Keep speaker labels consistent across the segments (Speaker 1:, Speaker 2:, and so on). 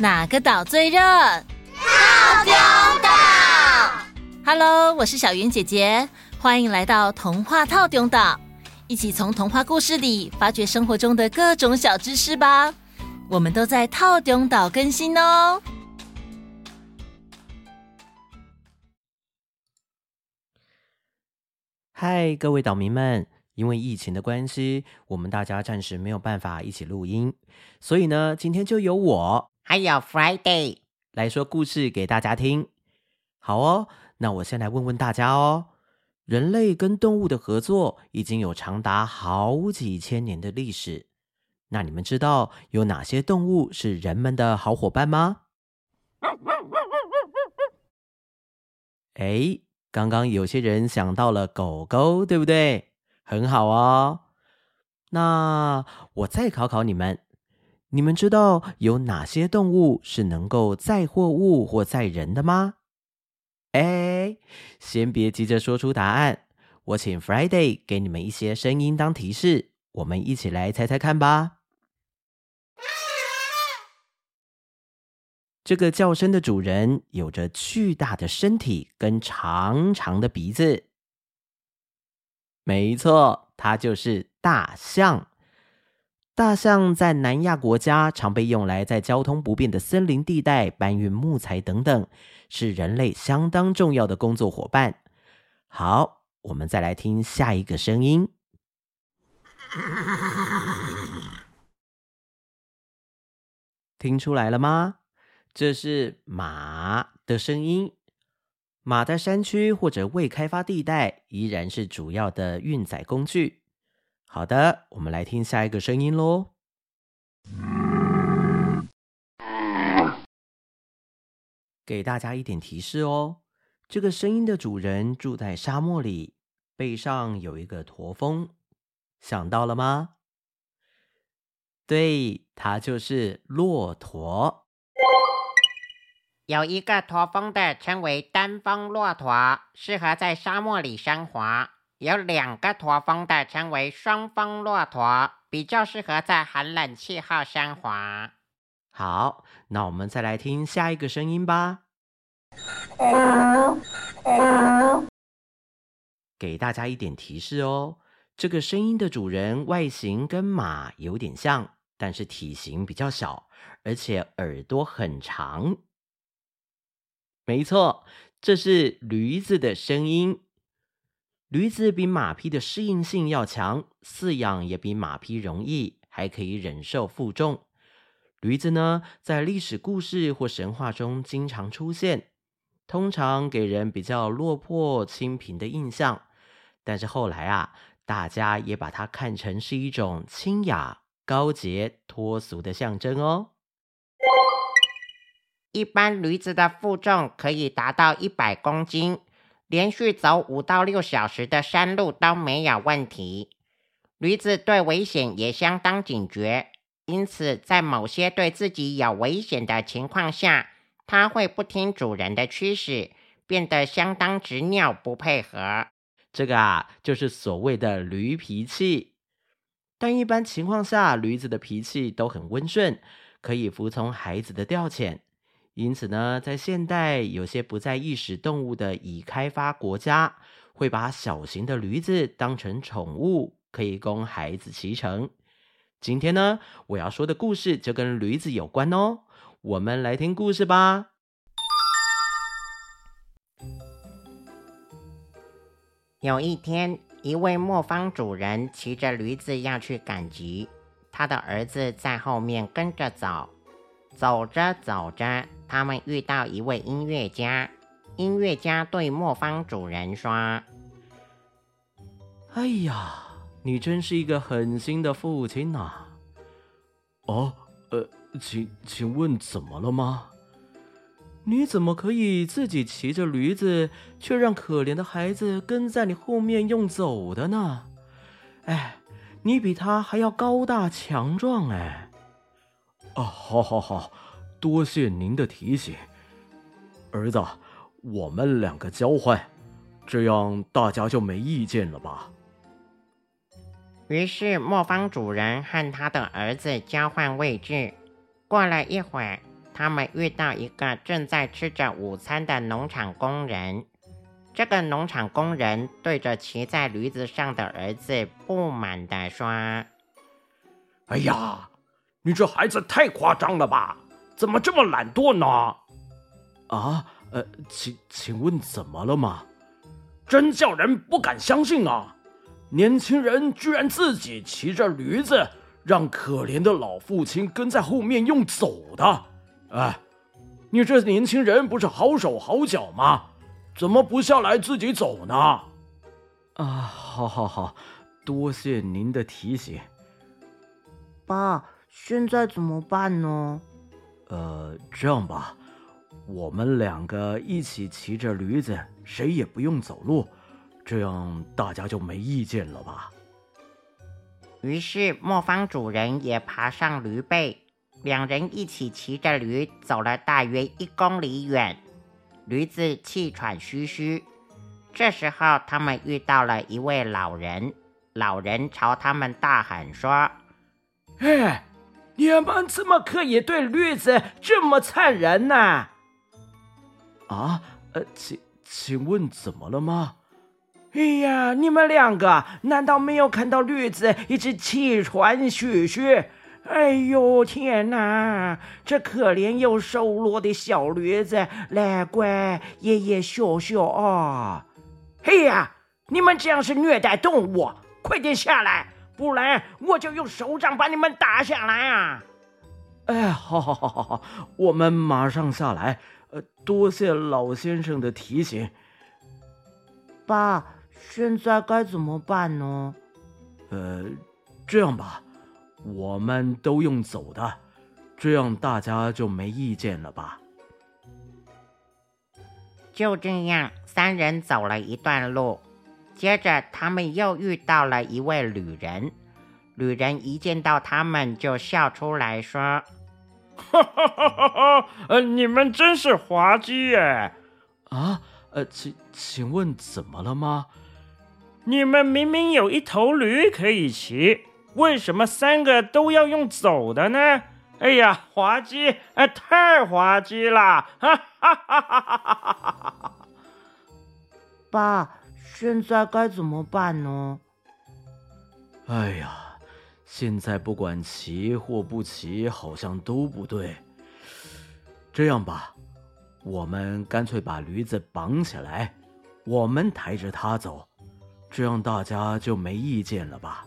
Speaker 1: 哪个岛最热？
Speaker 2: 套丁岛。
Speaker 1: Hello，我是小云姐姐，欢迎来到童话套丁岛，一起从童话故事里发掘生活中的各种小知识吧。我们都在套丁岛更新哦。
Speaker 3: 嗨，各位岛民们！因为疫情的关系，我们大家暂时没有办法一起录音，所以呢，今天就由我
Speaker 4: 还有 Friday
Speaker 3: 来说故事给大家听。好哦，那我先来问问大家哦：人类跟动物的合作已经有长达好几千年的历史，那你们知道有哪些动物是人们的好伙伴吗？哎。刚刚有些人想到了狗狗，对不对？很好哦。那我再考考你们，你们知道有哪些动物是能够载货物或载人的吗？哎，先别急着说出答案，我请 Friday 给你们一些声音当提示，我们一起来猜猜看吧。这个叫声的主人有着巨大的身体跟长长的鼻子。没错，它就是大象。大象在南亚国家常被用来在交通不便的森林地带搬运木材等等，是人类相当重要的工作伙伴。好，我们再来听下一个声音。听出来了吗？这是马的声音。马在山区或者未开发地带依然是主要的运载工具。好的，我们来听下一个声音喽。给大家一点提示哦，这个声音的主人住在沙漠里，背上有一个驼峰，想到了吗？对，它就是骆驼。
Speaker 4: 有一个驼峰的称为单峰骆驼，适合在沙漠里生活；有两个驼峰的称为双峰骆驼，比较适合在寒冷气候生活。
Speaker 3: 好，那我们再来听下一个声音吧。给大家一点提示哦，这个声音的主人外形跟马有点像，但是体型比较小，而且耳朵很长。没错，这是驴子的声音。驴子比马匹的适应性要强，饲养也比马匹容易，还可以忍受负重。驴子呢，在历史故事或神话中经常出现，通常给人比较落魄、清贫的印象。但是后来啊，大家也把它看成是一种清雅、高洁、脱俗的象征哦。
Speaker 4: 一般驴子的负重可以达到一百公斤，连续走五到六小时的山路都没有问题。驴子对危险也相当警觉，因此在某些对自己有危险的情况下，它会不听主人的驱使，变得相当执拗不配合。
Speaker 3: 这个啊，就是所谓的驴脾气。但一般情况下，驴子的脾气都很温顺，可以服从孩子的调遣。因此呢，在现代有些不在意识动物的已开发国家，会把小型的驴子当成宠物，可以供孩子骑乘。今天呢，我要说的故事就跟驴子有关哦。我们来听故事吧。
Speaker 4: 有一天，一位磨坊主人骑着驴子要去赶集，他的儿子在后面跟着走。走着走着，他们遇到一位音乐家。音乐家对磨坊主人说：“
Speaker 3: 哎呀，你真是一个狠心的父亲呐！哦，呃，请请问怎么了吗？你怎么可以自己骑着驴子，却让可怜的孩子跟在你后面用走的呢？哎，你比他还要高大强壮哎！”啊，好，好，好，多谢您的提醒，儿子，我们两个交换，这样大家就没意见了吧？
Speaker 4: 于是磨坊主人和他的儿子交换位置。过了一会儿，他们遇到一个正在吃着午餐的农场工人。这个农场工人对着骑在驴子上的儿子不满地说：“
Speaker 5: 哎呀，你这孩子太夸张了吧？怎么这么懒惰呢？”“
Speaker 3: 啊，呃，请请问怎么了吗？”“
Speaker 5: 真叫人不敢相信啊！年轻人居然自己骑着驴子。”让可怜的老父亲跟在后面用走的，哎，你这年轻人不是好手好脚吗？怎么不下来自己走呢？
Speaker 3: 啊，好好好，多谢您的提醒。
Speaker 6: 爸，现在怎么办呢？
Speaker 3: 呃，这样吧，我们两个一起骑着驴子，谁也不用走路，这样大家就没意见了吧？
Speaker 4: 于是磨坊主人也爬上驴背，两人一起骑着驴走了大约一公里远。驴子气喘吁吁。这时候，他们遇到了一位老人。老人朝他们大喊说：“
Speaker 5: 哎，你们怎么可以对驴子这么残忍呢？”
Speaker 3: 啊，呃，请请问怎么了吗？
Speaker 5: 哎呀，你们两个难道没有看到驴子一直气喘吁吁？哎呦天哪，这可怜又瘦弱的小驴子，来怪爷爷笑笑啊！嘿呀，你们这样是虐待动物，快点下来，不然我就用手掌把你们打下来啊！
Speaker 3: 哎，好好好好好，我们马上下来。呃，多谢老先生的提醒，
Speaker 6: 爸。现在该怎么办呢？
Speaker 3: 呃，这样吧，我们都用走的，这样大家就没意见了吧？
Speaker 4: 就这样，三人走了一段路，接着他们又遇到了一位旅人。旅人一见到他们就笑出来说：“
Speaker 5: 哈哈哈哈哈！呃，你们真是滑稽耶！
Speaker 3: 啊，呃，请请问怎么了吗？”
Speaker 5: 你们明明有一头驴可以骑，为什么三个都要用走的呢？哎呀，滑稽！哎，太滑稽了！哈哈哈哈哈哈！
Speaker 6: 爸，现在该怎么办呢？
Speaker 3: 哎呀，现在不管骑或不骑，好像都不对。这样吧，我们干脆把驴子绑起来，我们抬着它走。这样大家就没意见了吧？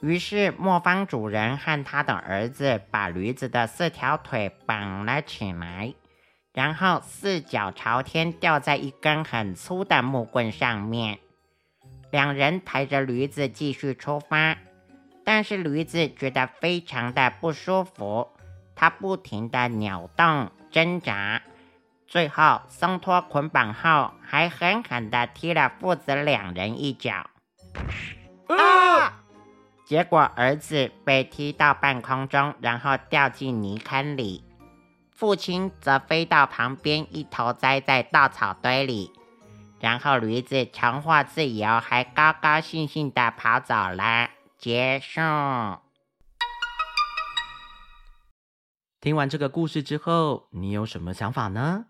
Speaker 4: 于是磨坊主人和他的儿子把驴子的四条腿绑了起来，然后四脚朝天吊在一根很粗的木棍上面。两人抬着驴子继续出发，但是驴子觉得非常的不舒服，它不停的扭动挣扎。最后松脱捆绑后，还狠狠的踢了父子两人一脚。啊！结果儿子被踢到半空中，然后掉进泥坑里；父亲则飞到旁边，一头栽在稻草堆里。然后驴子重获自由，还高高兴兴地跑走了。结束。
Speaker 3: 听完这个故事之后，你有什么想法呢？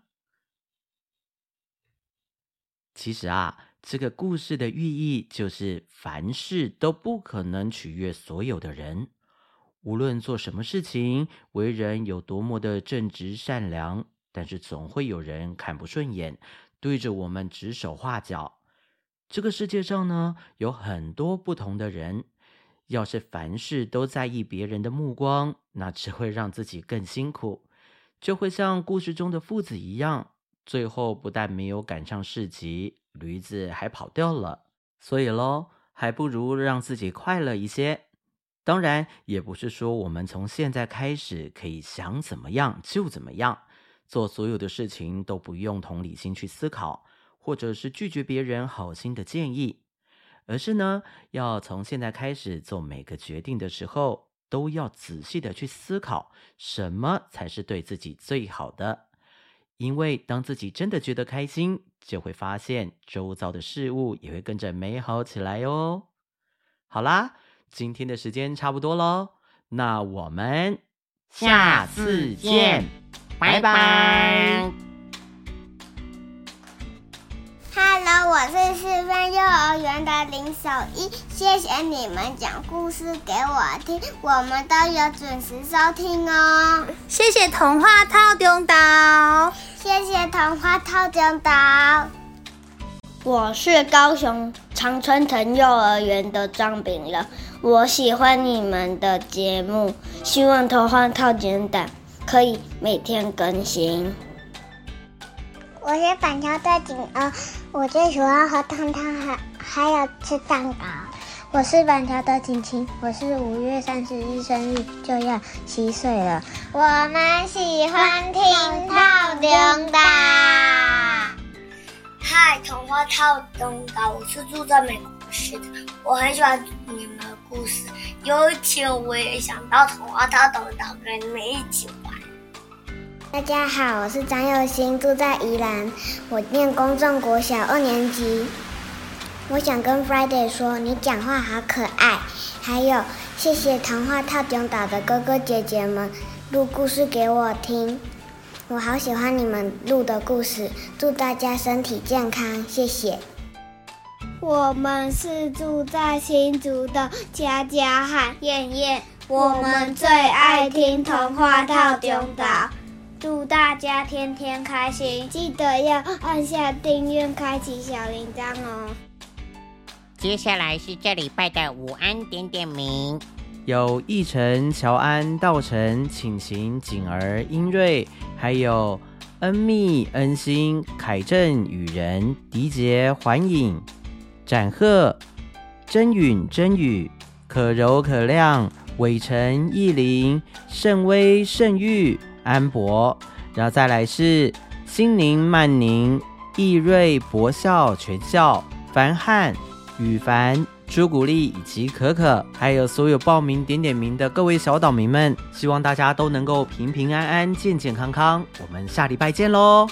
Speaker 3: 其实啊，这个故事的寓意就是凡事都不可能取悦所有的人。无论做什么事情，为人有多么的正直善良，但是总会有人看不顺眼，对着我们指手画脚。这个世界上呢，有很多不同的人。要是凡事都在意别人的目光，那只会让自己更辛苦，就会像故事中的父子一样。最后不但没有赶上市集，驴子还跑掉了。所以喽，还不如让自己快乐一些。当然，也不是说我们从现在开始可以想怎么样就怎么样，做所有的事情都不用同理心去思考，或者是拒绝别人好心的建议，而是呢，要从现在开始做每个决定的时候，都要仔细的去思考，什么才是对自己最好的。因为当自己真的觉得开心，就会发现周遭的事物也会跟着美好起来哦。好啦，今天的时间差不多喽，那我们下次见，拜拜。
Speaker 2: Hello，我是四分幼儿园的林守一，谢谢你们讲故事给我听，我们都有准时收听哦。
Speaker 7: 谢谢童话套中岛，
Speaker 2: 谢谢童话套中岛。
Speaker 8: 我是高雄常春藤幼儿园的张炳乐，我喜欢你们的节目，希望童话透中岛可以每天更新。
Speaker 2: 我是板桥的景儿，我最喜欢喝汤汤，还还有吃蛋糕。
Speaker 9: 我是板桥的晴晴，我是五月三十日生日，就要七岁了。
Speaker 2: 我们喜欢听透中岛。
Speaker 10: 嗨，童话透中岛，我是住在美国市的，我很喜欢你们的故事。有一天我也想到童话套中岛跟你们一起玩。
Speaker 11: 大家好，我是张佑新，住在宜兰，我念公众国小二年级。我想跟 Friday 说，你讲话好可爱。还有，谢谢童话套中岛的哥哥姐姐们录故事给我听，我好喜欢你们录的故事。祝大家身体健康，谢谢。
Speaker 12: 我们是住在新竹的佳佳和燕燕，我们最爱听童话到中岛。祝大家天天开心，记得要按下订阅，开启小铃铛哦。
Speaker 4: 接下来是这礼拜的午安点点名，
Speaker 3: 有奕晨、乔安、道成、晴晴、景儿、英瑞，还有恩密、恩心、凯正、雨人、迪杰、环影、展赫、真允、真宇、可柔、可亮、伟成、意林、盛威、盛玉。安博，然后再来是心宁、曼宁、易瑞、博孝、全孝、凡汉、羽凡、朱古力以及可可，还有所有报名点点名的各位小岛民们，希望大家都能够平平安安、健健康康。我们下礼拜见喽！